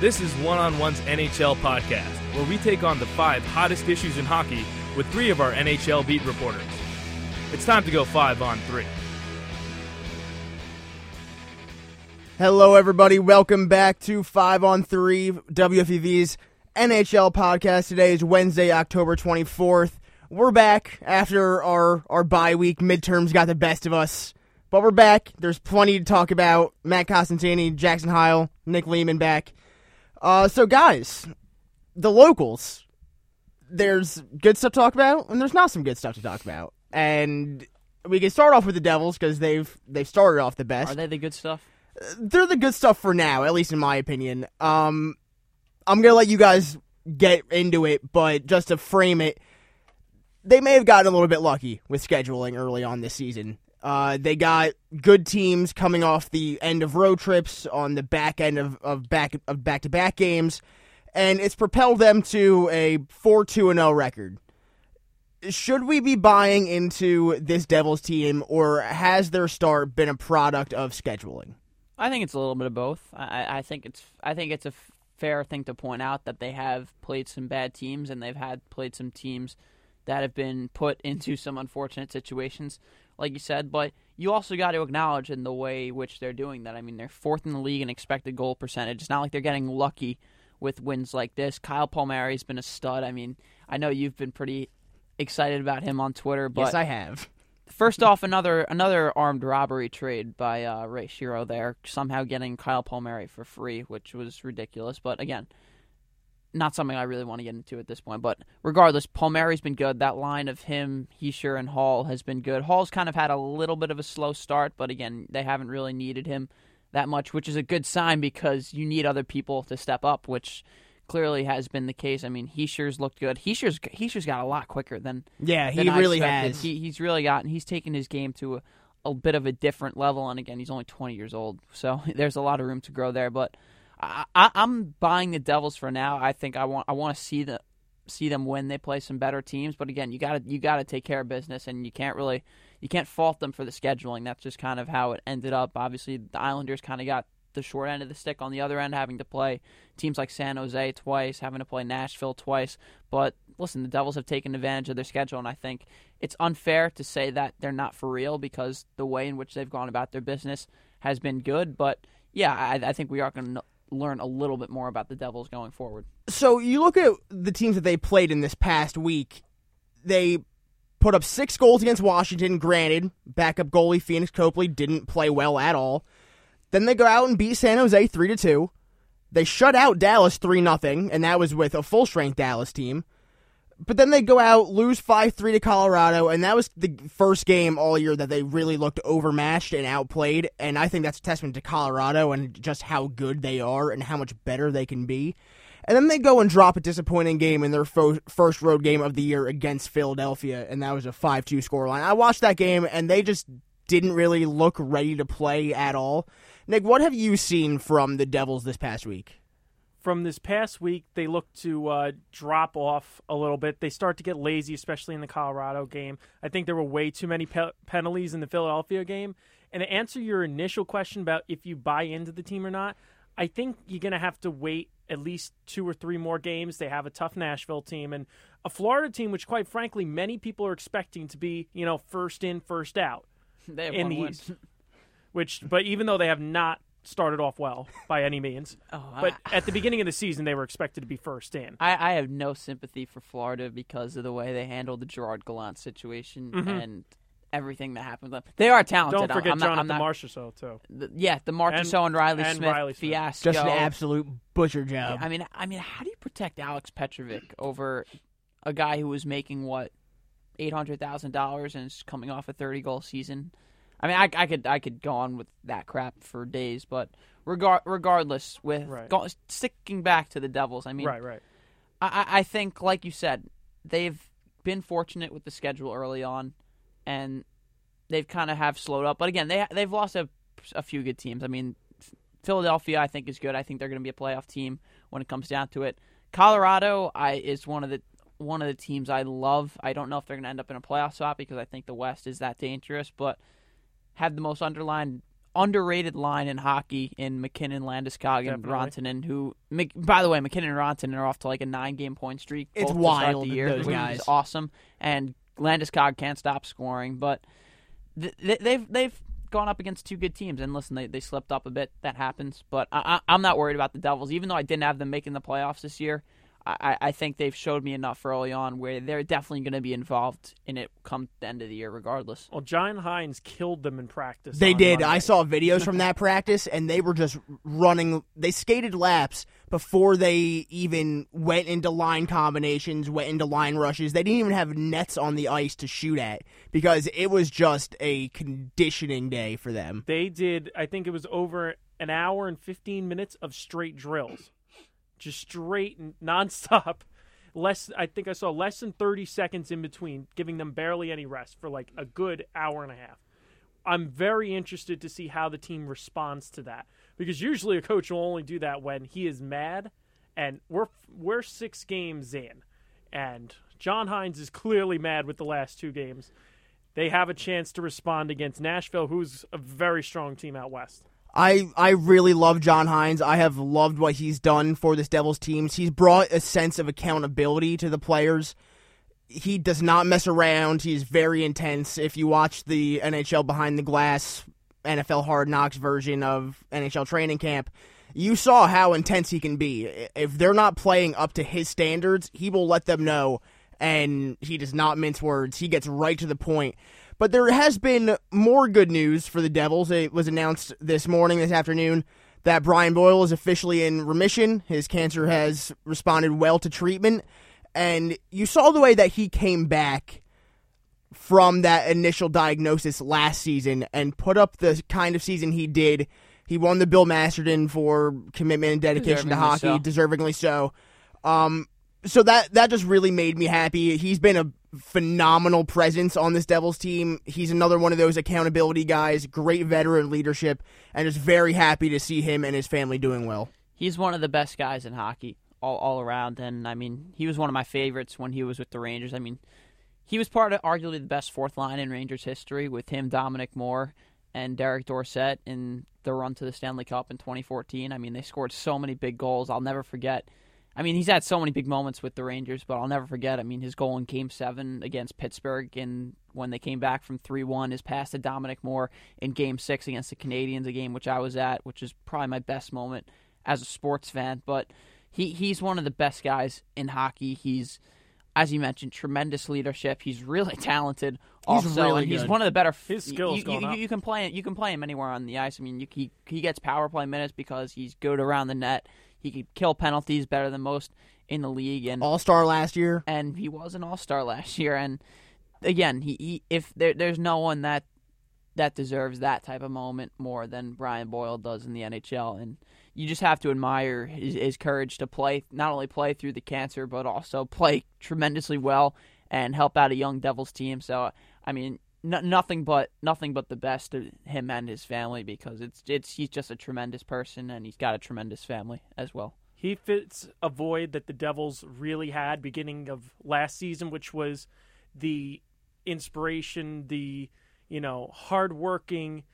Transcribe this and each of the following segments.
This is One on One's NHL podcast, where we take on the five hottest issues in hockey with three of our NHL beat reporters. It's time to go five on three. Hello, everybody. Welcome back to 5 on 3 WFEV's NHL podcast. Today is Wednesday, October 24th. We're back after our, our bye week. Midterms got the best of us. But we're back. There's plenty to talk about. Matt Costantini, Jackson Heil, Nick Lehman back. Uh, so, guys, the locals, there's good stuff to talk about, and there's not some good stuff to talk about. And we can start off with the Devils because they've they've started off the best Are they the good stuff? they're the good stuff for now, at least in my opinion. Um, I'm gonna let you guys get into it, but just to frame it, they may have gotten a little bit lucky with scheduling early on this season. Uh, they got good teams coming off the end of road trips on the back end of, of back of back to back games, and it's propelled them to a four two and zero record. Should we be buying into this Devils team, or has their start been a product of scheduling? I think it's a little bit of both. I, I think it's I think it's a f- fair thing to point out that they have played some bad teams and they've had played some teams that have been put into some unfortunate situations, like you said. But you also got to acknowledge in the way which they're doing that. I mean, they're fourth in the league in expected goal percentage. It's not like they're getting lucky with wins like this. Kyle Palmieri's been a stud. I mean, I know you've been pretty excited about him on Twitter, but yes, I have. First off, another another armed robbery trade by uh, Ray Shero there, somehow getting Kyle Palmieri for free, which was ridiculous. But again, not something I really want to get into at this point. But regardless, Palmieri's been good. That line of him, Hischier, and Hall has been good. Hall's kind of had a little bit of a slow start, but again, they haven't really needed him that much, which is a good sign because you need other people to step up, which clearly has been the case. I mean, Hischier's looked good. Hischier's Hischier's got a lot quicker than Yeah, he than really has. He, he's really gotten. He's taken his game to a, a bit of a different level, and again, he's only 20 years old, so there's a lot of room to grow there. But I, I'm buying the Devils for now. I think I want I want to see the see them win. They play some better teams, but again, you got to you got to take care of business, and you can't really you can't fault them for the scheduling. That's just kind of how it ended up. Obviously, the Islanders kind of got the short end of the stick on the other end, having to play teams like San Jose twice, having to play Nashville twice. But listen, the Devils have taken advantage of their schedule, and I think it's unfair to say that they're not for real because the way in which they've gone about their business has been good. But yeah, I, I think we are going to learn a little bit more about the Devils going forward. So you look at the teams that they played in this past week. They put up six goals against Washington. Granted, backup goalie Pheonix Copley didn't play well at all. Then they go out and beat San Jose three to two. They shut out Dallas three nothing, and that was with a full strength Dallas team. But then they go out, lose five three to Colorado, and that was the first game all year that they really looked overmatched and outplayed. And I think that's a testament to Colorado and just how good they are and how much better they can be. And then they go and drop a disappointing game in their fo- first road game of the year against Philadelphia, and that was a 5 2 scoreline. I watched that game, and they just didn't really look ready to play at all. Nick, what have you seen from the Devils this past week? From this past week, they look to uh, drop off a little bit. They start to get lazy, especially in the Colorado game. I think there were way too many pe- penalties in the Philadelphia game. And to answer your initial question about if you buy into the team or not, I think you're going to have to wait at least two or three more games. They have a tough Nashville team and a Florida team, which, quite frankly, many people are expecting to be, you know, first in, first out They have in one the. East. Which, but even though they have not started off well by any means, Oh, but I- at the beginning of the season, they were expected to be first in. I, I have no sympathy for Florida because of the way they handled the Gerard Gallant situation and everything that happened. with. They are talented. Mm-hmm. Don't forget I'm not, I'm Jonathan not, Marchessault too. the- yeah, the Marchessault and, And- Reilly and Smith Reilly Smith. fiasco. Just an absolute butcher job. I mean, I mean, how do you protect Alex Petrovic over a guy who was making what eight hundred thousand dollars and is coming off a thirty goal season? I mean, I, I could I could go on with that crap for days, but regard regardless, with Right. go, sticking back to the Devils, I mean, Right, right. I, I I think, like you said, they've been fortunate with the schedule early on, and they've kind of have slowed up. But again, they they've lost a, a few good teams. I mean, Philadelphia, I think is good. I think they're going to be a playoff team when it comes down to it. Colorado, I is one of the one of the teams I love. I don't know if they're going to end up in a playoff spot because I think the West is that dangerous, but have the most underlined underrated line in hockey in MacKinnon, Landeskog, and. Rantanen. Who, by the way, MacKinnon and Rantanen are off to like a nine-game point streak. It's both to start wild, The year, those guys. is awesome, and Landeskog can't stop scoring. But th- th- they've they've gone up against two good teams, and listen, they, they slipped up a bit. That happens, but I, I, I'm not worried about the Devils, even though I didn't have them making the playoffs this year. I, I think they've showed me enough early on where they're definitely going to be involved in it come the end of the year, regardless. Well, John Hynes killed them in practice. They did. Monday. I saw videos from that practice, and they were just running. They skated laps before they even went into line combinations, went into line rushes. They didn't even have nets on the ice to shoot at because it was just a conditioning day for them. They did. I think it was over an hour and fifteen minutes of straight drills, just straight and nonstop. Less, I think I saw less than thirty seconds in between, giving them barely any rest for like a good hour and a half. I'm very interested to see how the team responds to that because usually a coach will only do that when he is mad, and we're we're six games in, and John Hynes is clearly mad with the last two games. They have a chance to respond against Nashville, who's a very strong team out west. I I really love John Hynes. I have loved what he's done for this Devils teams. He's brought a sense of accountability to the players. He does not mess around. He's very intense. If you watch the NHL behind the glass NFL Hard Knocks version of NHL training camp, you saw how intense he can be. If they're not playing up to his standards, he will let them know and he does not mince words. He gets right to the point. But there has been more good news for the Devils. It was announced this morning, this afternoon, that Brian Boyle is officially in remission. His cancer has responded well to treatment. And you saw the way that he came back from that initial diagnosis last season and put up the kind of season he did. He won the Bill Masterton for commitment and dedication to hockey, so. deservingly so. Um, so that that just really made me happy. He's been a phenomenal presence on this Devils team. He's another one of those accountability guys, great veteran leadership, and just very happy to see him and his family doing well. He's one of the best guys in hockey all, all around, and I mean, he was one of my favorites when he was with the Rangers. I mean, he was part of arguably the best fourth line in Rangers history with him, Dominic Moore, and Derek Dorsett in the run to the Stanley Cup in 2014. I mean, they scored so many big goals. I'll never forget. I mean, he's had so many big moments with the Rangers, but I'll never forget. I mean, his goal in Game Seven against Pittsburgh, and when they came back from three-one, his pass to Dominic Moore in Game Six against the Canadiens, a game which I was at, which is probably my best moment as a sports fan. But he he's one of the best guys in hockey. He's as you mentioned, tremendous leadership. He's really talented. He's also, really and he's good. one of the better. His skills You, going you, you can play. You can play him anywhere on the ice. I mean, you, he he gets power play minutes because he's good around the net. He can kill penalties better than most in the league, and All star last year. and he was an all star last year. And again, he, he if there, there's no one that that deserves that type of moment more than Brian Boyle does in the NHL, and you just have to admire his, his courage to play, not only play through the cancer, but also play tremendously well and help out a young Devils team. So, I mean. No, nothing but nothing but the best of him and his family because it's it's he's just a tremendous person and he's got a tremendous family as well. He fits a void that the Devils really had beginning of last season, which was the inspiration, the you know hardworking,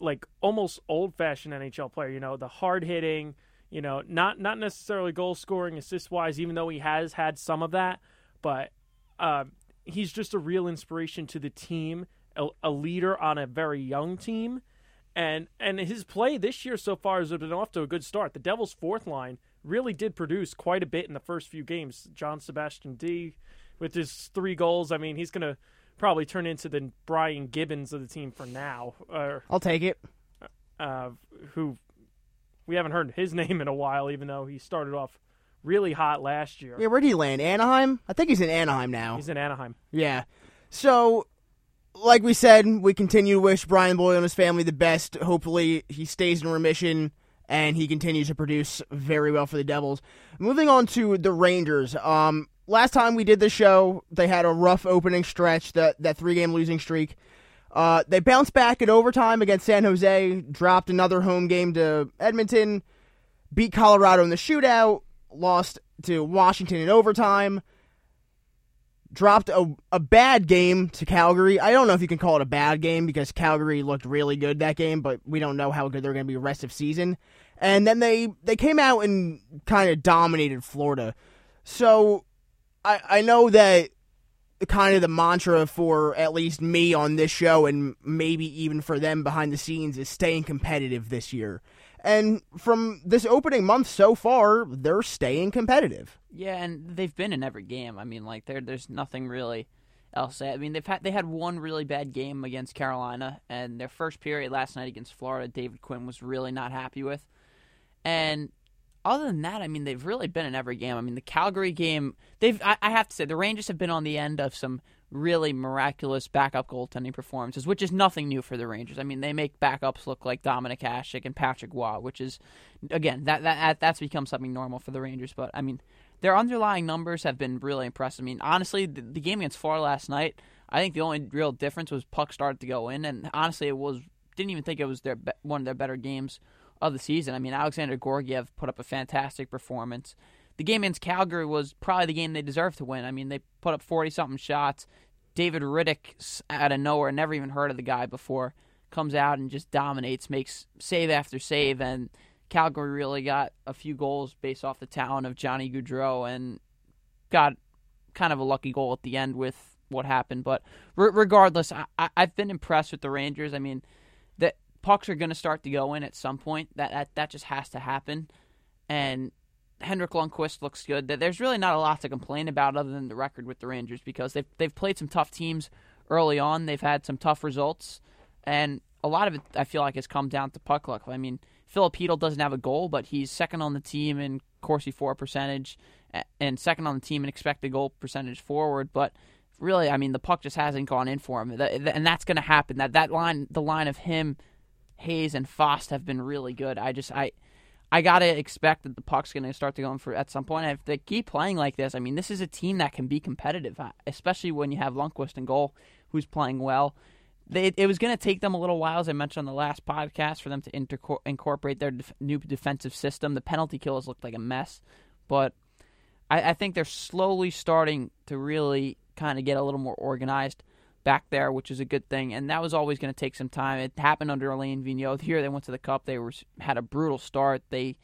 like almost old fashioned NHL player. You know the hard hitting. You know not not necessarily goal scoring, assist wise, even though he has had some of that, but uh, he's just a real inspiration to the team, a, a leader on a very young team and and his play this year so far has been off to a good start. The Devils' fourth line really did produce quite a bit in the first few games. John Sebastien Dea with his three goals. I mean, he's going to probably turn into the Brian Gibbons of the team for now, uh, I'll take it. uh, who we haven't heard his name in a while, even though he started off really hot last year. Yeah, where did he land? Anaheim? I think he's in Anaheim now. He's in Anaheim. Yeah. So, like we said, we continue to wish Brian Boyle and his family the best. Hopefully, he stays in remission and he continues to produce very well for the Devils. Moving on to the Rangers. Um, last time we did the show, they had a rough opening stretch, that, that three game losing streak. Uh, they bounced back in overtime against San Jose, dropped another home game to Edmonton, beat Colorado in the shootout, lost to Washington in overtime. dropped a, a bad game to Calgary. I don't know if you can call it a bad game because Calgary looked really good that game, but we don't know how good they're going to be rest of season. And then they they came out and kind of dominated Florida. So I I know that kind of the mantra for at least me on this show and maybe even for them behind the scenes is staying competitive this year. And from this opening month so far, they're staying competitive. Yeah, and they've been in every game. I mean, like there, there's nothing really else. I mean, they've had they had one really bad game against Carolina, and their first period last night against Florida, David Quinn was really not happy with. And other than that, I mean, they've really been in every game. I mean, the Calgary game, they've I, I have to say the Rangers have been on the end of some really miraculous backup goaltending performances, which is nothing new for the Rangers. I mean, they make backups look like Dominik Hasek and Patrick Roy, which is again that that that's become something normal for the Rangers. But I mean, their underlying numbers have been really impressive. I mean, honestly, the, the game against Florida last night, I think the only real difference was puck started to go in, and honestly, it was didn't even think it was their one of their better games of the season. I mean, Alexandar Georgiev put up a fantastic performance. The game against Calgary was probably the game they deserved to win. I mean, they put up 40 something shots. David Rittich, out of nowhere, never even heard of the guy before, comes out and just dominates, makes save after save. And Calgary really got a few goals based off the talent of Johnny Gaudreau and got kind of a lucky goal at the end with what happened. But regardless, I, I've been impressed with the Rangers. I mean, pucks are going to start to go in at some point. That that that just has to happen. And Henrik Lundqvist looks good. There's really not a lot to complain about other than the record with the Rangers because they've they've played some tough teams early on. They've had some tough results, and a lot of it I feel like has come down to puck luck. I mean, Filip doesn't have a goal, but he's second on the team in Corsi for percentage and second on the team in expected goal percentage forward. But really, I mean, the puck just hasn't gone in for him, and that's going to happen. That that line, the line of him Hayes and Fast have been really good. I just I I gotta expect that the puck's gonna start to go in for at some point. if they keep playing like this, I mean, this is a team that can be competitive, uh, especially when you have Lundqvist in goal, who's playing well. They, it was to take them a little while, as I mentioned on the last podcast, for them to inter- incorporate their def- new defensive system. The penalty kills looked like a mess, but I, I think they're slowly starting to really kind of get a little more organized back there, which is a good thing. And that was always going to take some time. It happened under Alain Vigneault. Here they went to the Cup. They were had a brutal start. They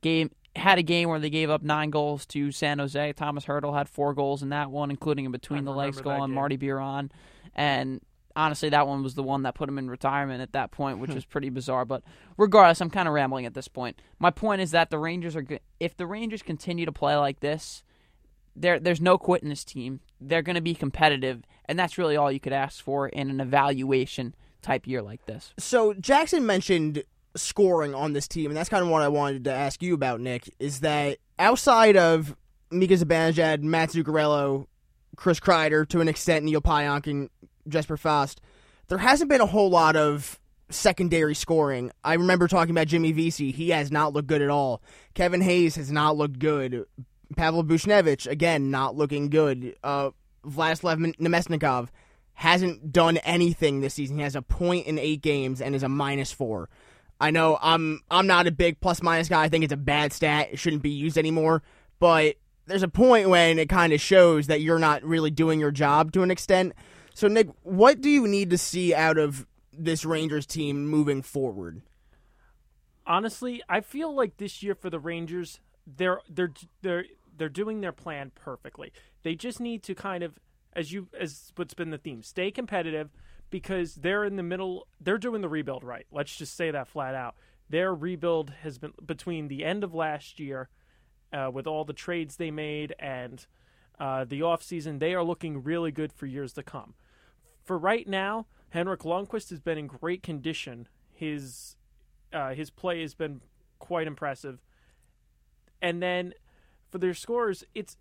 gave had a game where they gave up nine goals to San Jose. Tomas Hertl had four goals in that one, including a between the legs goal on Marty Biron. And honestly, that one was the one that put him in retirement at that point, which was pretty bizarre. But regardless, I'm kind of rambling at this point. My point is that the Rangers are if the Rangers continue to play like this, there there's no quit in this team. They're going to be competitive, and that's really all you could ask for in an evaluation type year like this. So Jackson mentioned scoring on this team, and that's kind of what I wanted to ask you about, Nick. Is that outside of Mika Zibanejad, Matt Zuccarello, Chris Kreider, to an extent, Neal Pionk and Jesper Fast, there hasn't been a whole lot of secondary scoring. I remember talking about Jimmy Vesey. He has not looked good at all. Kevin Hayes has not looked good. Pavel Buchnevich, again, not looking good. Uh, Vladislav Namestnikov hasn't done anything this season. He has a point in eight games and is a minus four. I know I'm I'm not a big plus minus guy. I think it's a bad stat. It shouldn't be used anymore. But there's a point when it kind of shows that you're not really doing your job to an extent. So Nick, what do you need to see out of this Rangers team moving forward? Honestly, I feel like this year for the Rangers, they're they're they're they're doing their plan perfectly. They just need to kind of, as you as what's been the theme, stay competitive because they're in the middle. They're doing the rebuild right. Let's just say that flat out. Their rebuild has been between the end of last year, uh, with all the trades they made and uh, the offseason, they are looking really good for years to come. For right now, Henrik Lundqvist has been in great condition. His uh, his play has been quite impressive. And then for their scores, it's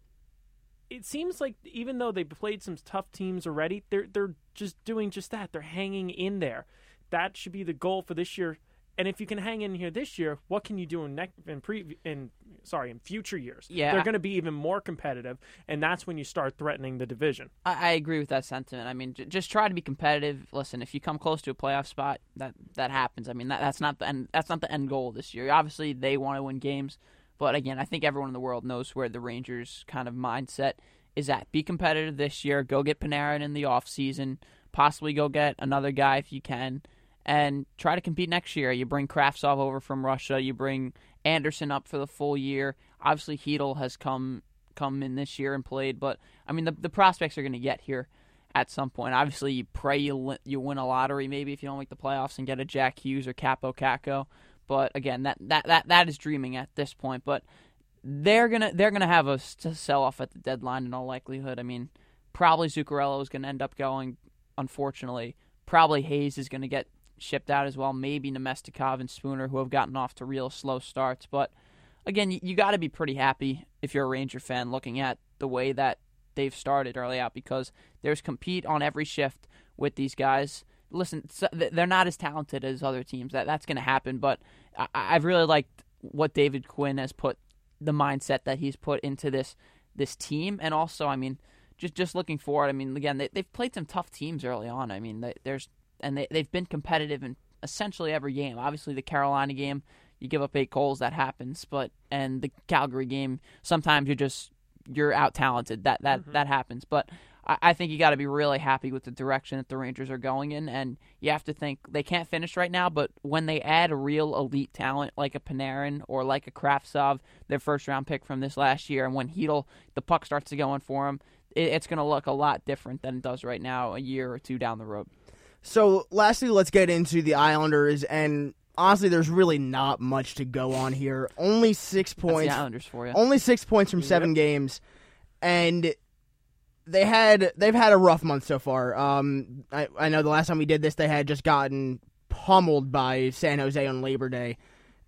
it seems like even though they played some tough teams already, they're they're just doing just that. They're hanging in there. That should be the goal for this year. And if you can hang in here this year, what can you do in next in pre in sorry in future years? Yeah, they're going to be even more competitive, and that's when you start threatening the division. I, I agree with that sentiment. I mean, j- just try to be competitive. Listen, if you come close to a playoff spot, that that happens. I mean, that, that's not the end. That's not the end goal this year. Obviously, they want to win games. But again, I think everyone in the world knows where the Rangers' kind of mindset is at. be competitive this year. Go get Panarin in the off season. Possibly go get another guy if you can, and try to compete next year. You bring Kravtsov over from Russia. You bring Andersson up for the full year. Obviously, Chytil has come come in this year and played, but I mean the the prospects are going to get here at some point. Obviously, you pray you you win a lottery maybe if you don't make the playoffs and get a Jack Hughes or Kaapo Kakko. But again, that that that that is dreaming at this point. But they're gonna they're gonna have a sell off at the deadline in all likelihood. I mean, probably Zuccarello is gonna end up going. Unfortunately, probably Hayes is gonna get shipped out as well. Maybe Namestnikov and Spooner, who have gotten off to real slow starts. But again, you, you got to be pretty happy if you're a Ranger fan looking at the way that they've started early out because there's compete on every shift with these guys. Listen, they're not as talented as other teams. That that's going to happen. But I, I've really liked what David Quinn has put the mindset that he's put into this this team, and also, I mean, just just looking forward. I mean, again, they, they've played some tough teams early on. I mean, they, there's and they they've been competitive in essentially every game. Obviously, the Carolina game, you give up eight goals, that happens. But and the Calgary game, sometimes you're just you're out talented. That that mm-hmm. that happens. But I, I think you got to be really happy with the direction that the Rangers are going in, and you have to think they can't finish right now. But when they add a real elite talent like a Panarin or like a Kravtsov, their first round pick from this last year, and when Chytil, the puck starts to go in for him, it, it's going to look a lot different than it does right now, a year or two down the road. So, lastly, let's get into the Islanders and honestly, there's really not much to go on here. Only six points. Islanders for you. Only six points from seven games, and they had they've had a rough month so far. Um, I I know the last time we did this, they had just gotten pummeled by San Jose on Labor Day,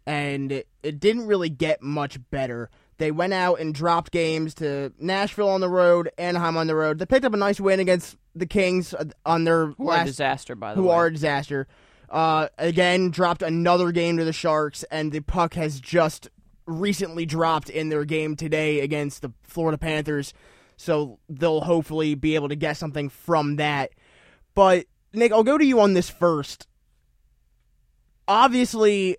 and it, it didn't really get much better. They went out and dropped games to Nashville on the road, Anaheim on the road. They picked up a nice win against the Kings on their who last, are a disaster by the who way. Who are a disaster. Uh, again, dropped another game to the Sharks, and the puck has just recently dropped in their game today against the Florida Panthers. So they'll hopefully be able to get something from that. But Nick, I'll go to you on this first. Obviously,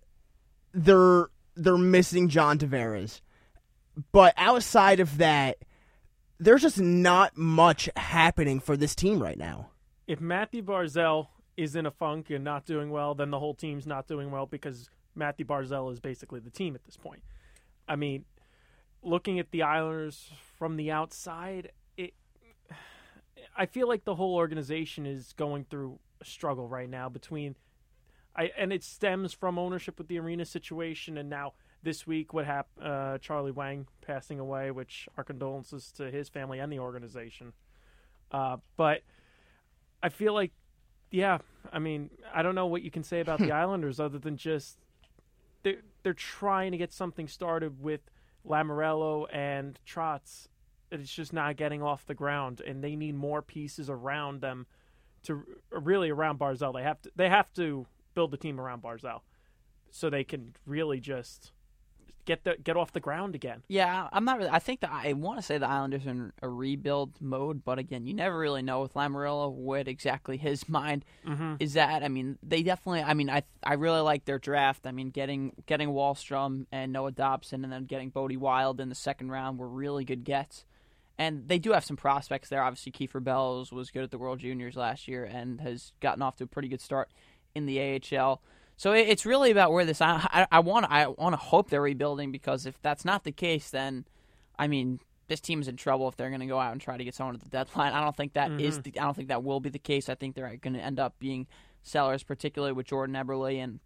they're they're missing John Tavares, but outside of that, there's just not much happening for this team right now. If Mathew Barzal is in a funk and not doing well, then the whole team's not doing well because Mathew Barzal is basically the team at this point. I mean, looking at the Islanders from the outside, it I feel like the whole organization is going through a struggle right now between I and it stems from ownership with the arena situation and now this week what happened uh, Charlie Wang passing away, which our condolences to his family and the organization. Uh, but I feel like yeah, I mean, I don't know what you can say about the Islanders other than just they're they're trying to get something started with Lamoriello and Trotz. It's just not getting off the ground, and they need more pieces around them to really around Barzal. They have to they have to build the team around Barzal so they can really just get the get off the ground again. Yeah, I'm not really. I think that I want to say the Islanders are in a rebuild mode, but again, you never really know with Lamoriello what exactly his mind mm-hmm. is that. I mean, they definitely. I mean, I I really like their draft. I mean, getting getting Wahlstrom and Noah Dobson, and then getting Bode Wilde in the second round were really good gets. And they do have some prospects there. Obviously, Kiefer Bellows was good at the World Juniors last year and has gotten off to a pretty good start in the AHL. So it's really about where this. I, I want. I want to hope they're rebuilding because if that's not the case, then, I mean, this team's in trouble if they're going to go out and try to get someone at the deadline. I don't think that mm-hmm. is. The, I don't think that will be the case. I think they're going to end up being sellers, particularly with Jordan Eberle and,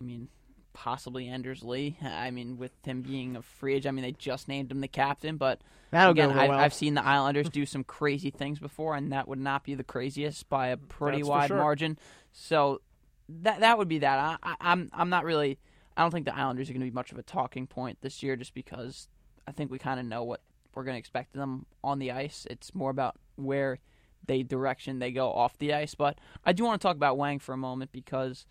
I mean, possibly Anders Lee. I mean, with him being a free agent, I mean, they just named him the captain, but That'll again, I've, well. I've, seen the Islanders do some crazy things before, and that would not be the craziest by a pretty That's wide sure. margin. So that that would be that. I, I, I'm I'm not really. I don't think the Islanders are going to be much of a talking point this year, just because I think we kind of know what we're going to expect of them on the ice. It's more about where they direction they go off the ice. But I do want to talk about Wang for a moment because,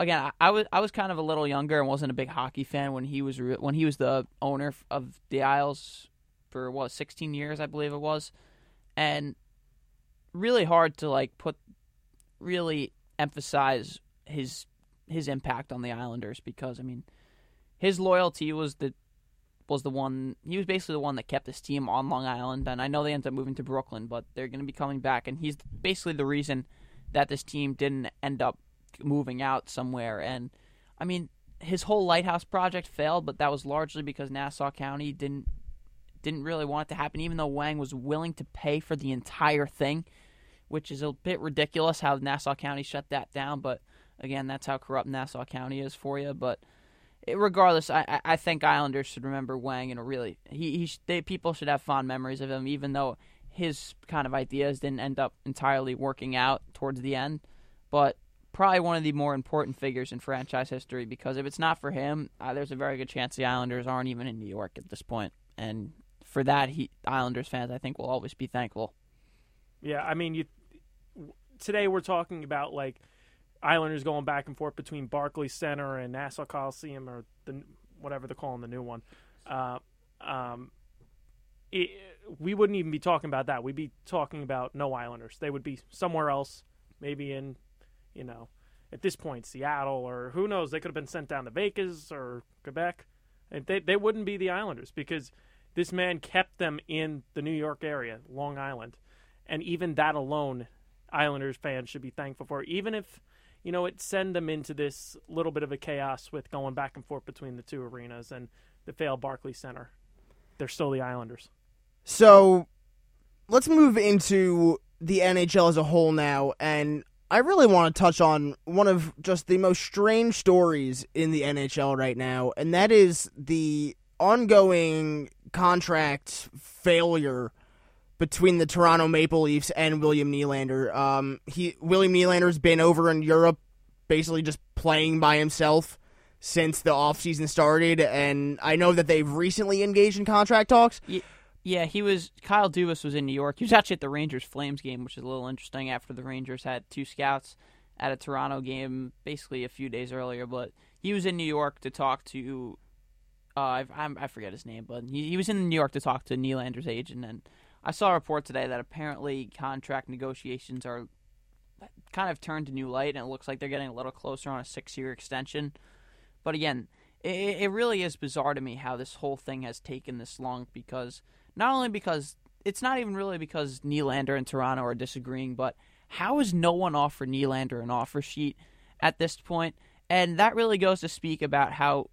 again, I, I was I was kind of a little younger and wasn't a big hockey fan when he was re- when he was the owner of the Isles for what 16 years I believe it was, and really hard to like put really emphasize his his impact on the Islanders because I mean his loyalty was the was the one. He was basically the one that kept this team on Long Island, and I know they ended up moving to Brooklyn, but they're going to be coming back, and he's basically the reason that this team didn't end up moving out somewhere. And I mean, his whole lighthouse project failed, but that was largely because Nassau County didn't didn't really want it to happen, even though Wang was willing to pay for the entire thing, which is a bit ridiculous how Nassau County shut that down. But again, that's how corrupt Nassau County is for you. But it, regardless, I, I think Islanders should remember Wang in a really he, he they, people should have fond memories of him, even though his kind of ideas didn't end up entirely working out towards the end. But probably one of the more important figures in franchise history because if it's not for him, uh, there's a very good chance the Islanders aren't even in New York at this point. And for that, he Islanders fans I think will always be thankful. Yeah, I mean, you today we're talking about like Islanders going back and forth between Barclays Center and Nassau Coliseum or the whatever they're calling the new one. Uh, um, it, we wouldn't even be talking about that. We'd be talking about no Islanders. They would be somewhere else, maybe in, you know, at this point Seattle or who knows. They could have been sent down to Vegas or Quebec. And they they wouldn't be the Islanders because this man kept them in the New York area, Long Island, and even that alone, Islanders fans should be thankful for. Even if you know it send them into this little bit of a chaos with going back and forth between the two arenas and the failed Barclays Center, they're still the Islanders. So let's move into the NHL as a whole now, and I really want to touch on one of just the most strange stories in the NHL right now, and that is the ongoing contract failure between the Toronto Maple Leafs and William Nylander. Um, he William Nylander's been over in Europe, basically just playing by himself since the offseason started, and I know that they've recently engaged in contract talks. Yeah, he was. Kyle Dubas was in New York. He was actually at the Rangers Flames game, which is a little interesting. After the Rangers had two scouts at a Toronto game, basically a few days earlier, but he was in New York to talk to. Uh, I, I forget his name, but he, he was in New York to talk to Nylander's agent, and I saw a report today that apparently contract negotiations are kind of turned to new light, and it looks like they're getting a little closer on a six-year extension. But again, it, it really is bizarre to me how this whole thing has taken this long because not only because it's not even really because Nylander and Toronto are disagreeing, but how is no one offered Nylander an offer sheet at this point? And that really goes to speak about how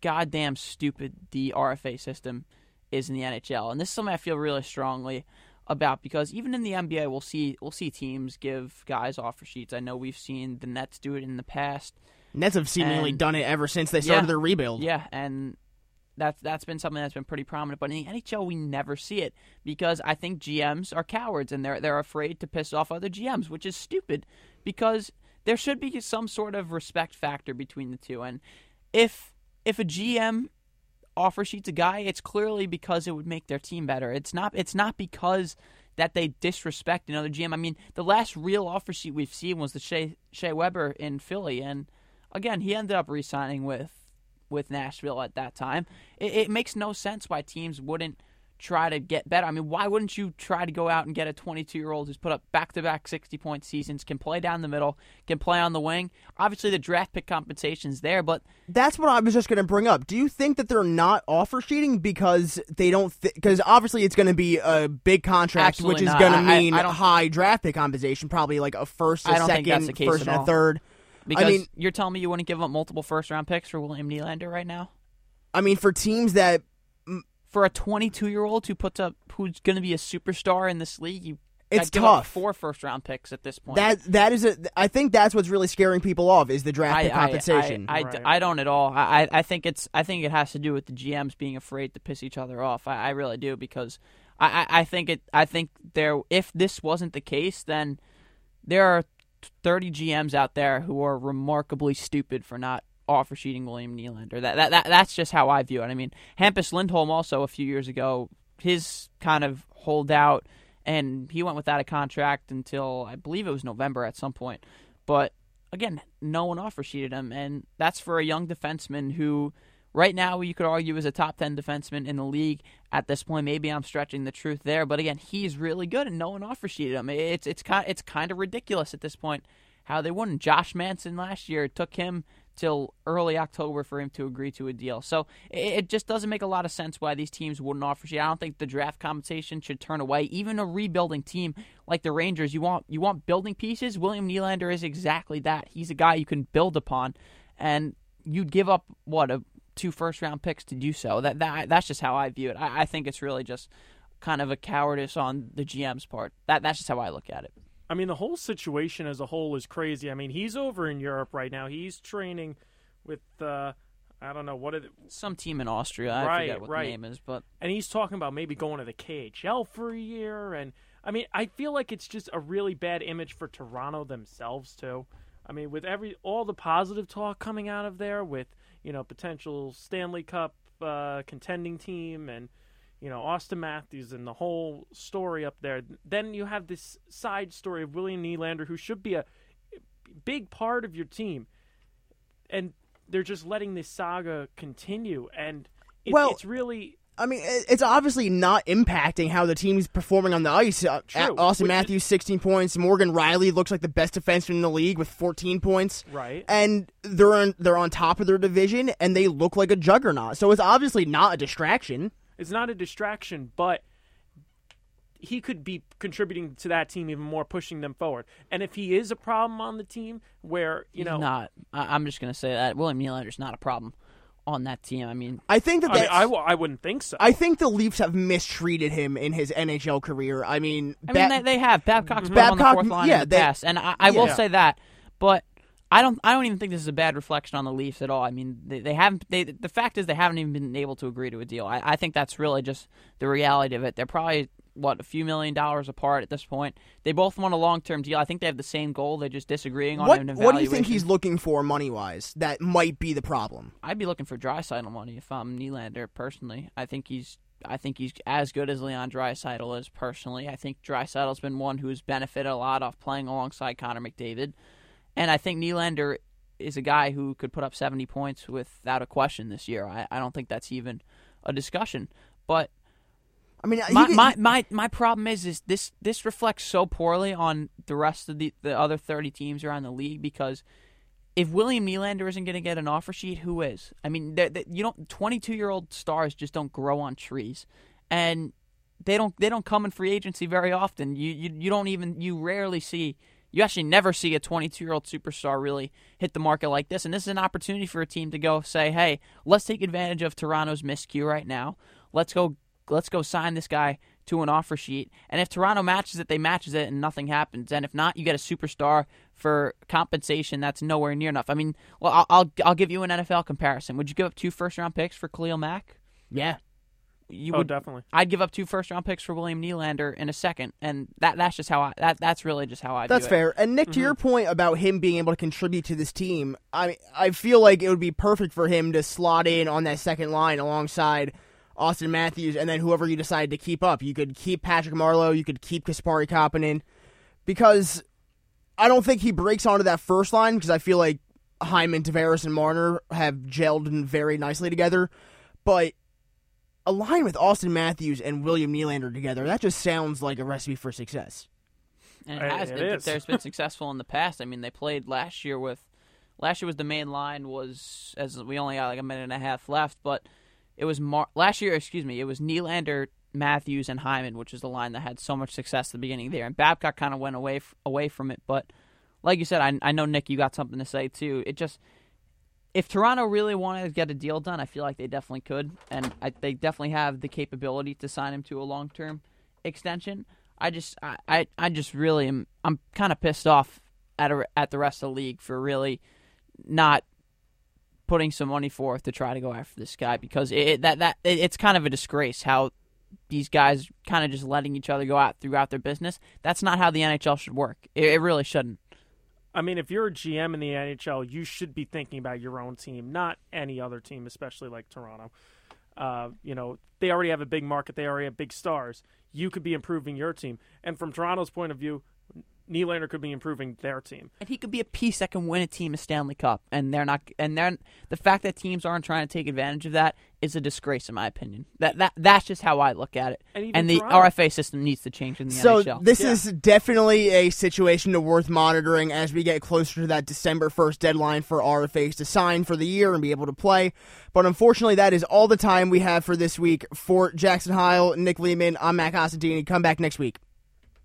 goddamn stupid the RFA system is in the NHL. And this is something I feel really strongly about because even in the NBA we'll see we'll see teams give guys offer sheets. I know we've seen the Nets do it in the past. Nets have seemingly And- done it ever since they started Yeah. their rebuild. Yeah, and that's that's been something that's been pretty prominent. But in the NHL, we never see it because I think GMs are cowards and they're they're afraid to piss off other GMs, which is stupid. Because there should be some sort of respect factor between the two. And if if a GM offer sheets a guy, it's clearly because it would make their team better. It's not it's not because that they disrespect another GM. I mean, the last real offer sheet we've seen was the Shea, Shea Weber in Philly, and again, he ended up re-signing with with Nashville at that time. It, it makes no sense why teams wouldn't try to get better. I mean, why wouldn't you try to go out and get a 22 year old who's put up back to back 60 point seasons, can play down the middle, can play on the wing? Obviously, the draft pick compensation's there, but That's what I was just going to bring up. Do you think that they're not offer sheeting because they don't? Because obviously it's going to be a big contract, which is going to I- I- mean I don't- high draft pick compensation, probably like a first, a I second, that's the case first, and a third. Because mean- you're telling me you wouldn't give up multiple first round picks for William Nylander right now? I mean, for teams that For a 22 year old who puts up, who's going to be a superstar in this league, you It's gotta give up tough. four first round picks at this point. that that is a. I think that's what's really scaring people off is the draft I, pick I- compensation. I, I, Right. I don't at all. I, I I think it's I think it has to do with the GMs being afraid to piss each other off. I, I really do because I, I, I think it I think there if this wasn't the case then there are 30 GMs out there who are remarkably stupid for not offer sheeting William Nylander. That, that that that's just how I view it. I mean, Hampus Lindholm also a few years ago his kind of holdout and he went without a contract until I believe it was November at some point. But again, no one offer sheeted him, and that's for a young defenseman who, right now, you could argue is a top ten defenseman in the league at this point. Maybe I'm stretching the truth there, but again, he's really good, and no one offer sheeted him. It's it's kind it's kind of ridiculous at this point how they wouldn't. Josh Manson last year it took him till early October for him to agree to a deal. So it, it just doesn't make a lot of sense why these teams wouldn't offer sheet. I don't think the draft compensation should turn away even a rebuilding team like the Rangers. You want you want building pieces. William Nylander is exactly that. He's a guy you can build upon, and you'd give up what a two first round picks to do so. That that that's just how I view it. I, I think it's really just kind of a cowardice on the GM's part. That that's just how I look at it. I mean, the whole situation as a whole is crazy. I mean, he's over in Europe right now. He's training with uh, I don't know what it, some team in Austria. I Right, forget what right. the name is, but and he's talking about maybe going to the KHL for a year. And I mean, I feel like it's just a really bad image for Toronto themselves too. I mean, with every all the positive talk coming out of there, with you know potential Stanley Cup uh, contending team and you know Auston Matthews and the whole story up there. Then you have this side story of William Nylander, who should be a big part of your team, and they're just letting this saga continue. And it, Well, it's really I mean, it's obviously not impacting how the team's performing on the ice. Uh, True, Auston which is- Matthews, 16 points. Morgan Rielly looks like the best defenseman in the league with 14 points. right. And they're on, they're on top of their division, and they look like a juggernaut. So it's obviously not a distraction. It's not a distraction, but he could be contributing to that team even more, pushing them forward. And if he is a problem on the team, where you he's know, not. I, I'm just gonna say that William Nylander's not a problem on that team. I mean, I think that I, mean, I, w- I wouldn't think so. I think the Leafs have mistreated him in his NHL career. I mean, I Ba- mean, they, they have Babcock's mm-hmm. been on the fourth line yeah, in the they- past, and I, I will say that. But I don't, I don't even think this is a bad reflection on the Leafs at all. I mean, they, they haven't. They, the fact is, they haven't even been able to agree to a deal. I, I think that's really just the reality of it. They're probably what a few million dollars apart at this point. They both want a long term deal. I think they have the same goal. They're just disagreeing on what, an what do you think he's looking for money wise? That might be the problem. I'd be looking for Draisaitl money if I'm Nylander personally. I think he's I think he's as good as Leon Draisaitl is personally. I think Draisaitl's been one who's benefited a lot off playing alongside Connor McDavid, and I think Nylander is a guy who could put up 70 points without a question this year. I, I don't think that's even a discussion. But I mean, my, could- my, my, my problem is is this this reflects so poorly on the rest of the, the other 30 teams around the league because if William Nylander isn't going to get an offer sheet, who is? I mean, they they- you don't 22 year old stars just don't grow on trees, and they don't they don't come in free agency very often. You you you don't even you rarely see. You actually never see a 22 year old superstar really hit the market like this. And this is an opportunity for a team to go say, hey, let's take advantage of Toronto's miscue right now. Let's go let's go sign this guy to an offer sheet. And if Toronto matches it, they matches it and nothing happens. And if not, you get a superstar for compensation that's nowhere near enough. I mean, well, I'll I'll, I'll give you an NFL comparison. Would you give up two first round picks for Khalil Mack? yeah. You oh, would definitely. I'd give up two first round picks for William Nylander in a second, and that that's just how I that that's really just how I. That's view it. fair. And Nick, to Mm-hmm. your point about him being able to contribute to this team, I I feel like it would be perfect for him to slot in on that second line alongside Auston Matthews, and then whoever you decide to keep up. You could keep Patrick Marleau, you could keep Kasperi Kapanen, because I don't think he breaks onto that first line because I feel like Hyman, Tavares, and Marner have gelled in very nicely together, but. A line with Auston Matthews and William Nylander together, that just sounds like a recipe for success. and it has it been. is. There's been successful in the past. I mean, they played last year with last year was the main line was as we only got like a minute and a half left, but it was Mar- last year. Excuse me, it was Nylander, Matthews, and Hyman, which is the line that had so much success at the beginning there. And Babcock kind of went away f- away from it, but like you said, I, I know Nick, you got something to say too. It just if Toronto really wanted to get a deal done, I feel like they definitely could, and I, they definitely have the capability to sign him to a long term extension. I just, I, I, I just really am. I'm kind of pissed off at a, at the rest of the league for really not putting some money forth to try to go after this guy because it that that it, it's kind of a disgrace how these guys kind of just letting each other go out throughout their business. That's not how the NHL should work. It, it really shouldn't. I mean, if you're a GM in the NHL, you should be thinking about your own team, not any other team, especially like Toronto. Uh, you know, they already have a big market. They already have big stars. You could be improving your team. And from Toronto's point of view, Nylander could be improving their team. And he could be a piece that can win a team a Stanley Cup, and they're not. And they're the fact that teams aren't trying to take advantage of that is a disgrace, in my opinion. That that that's just how I look at it. And And the Toronto. RFA system needs to change in the So NHL. So this Yeah. is definitely a situation to worth monitoring as we get closer to that December 1st deadline for RFAs to sign for the year and be able to play. But unfortunately, that is all the time we have for this week. For Jackson Heil, Nick Lehman, I'm Matt Costantini. Come back next week.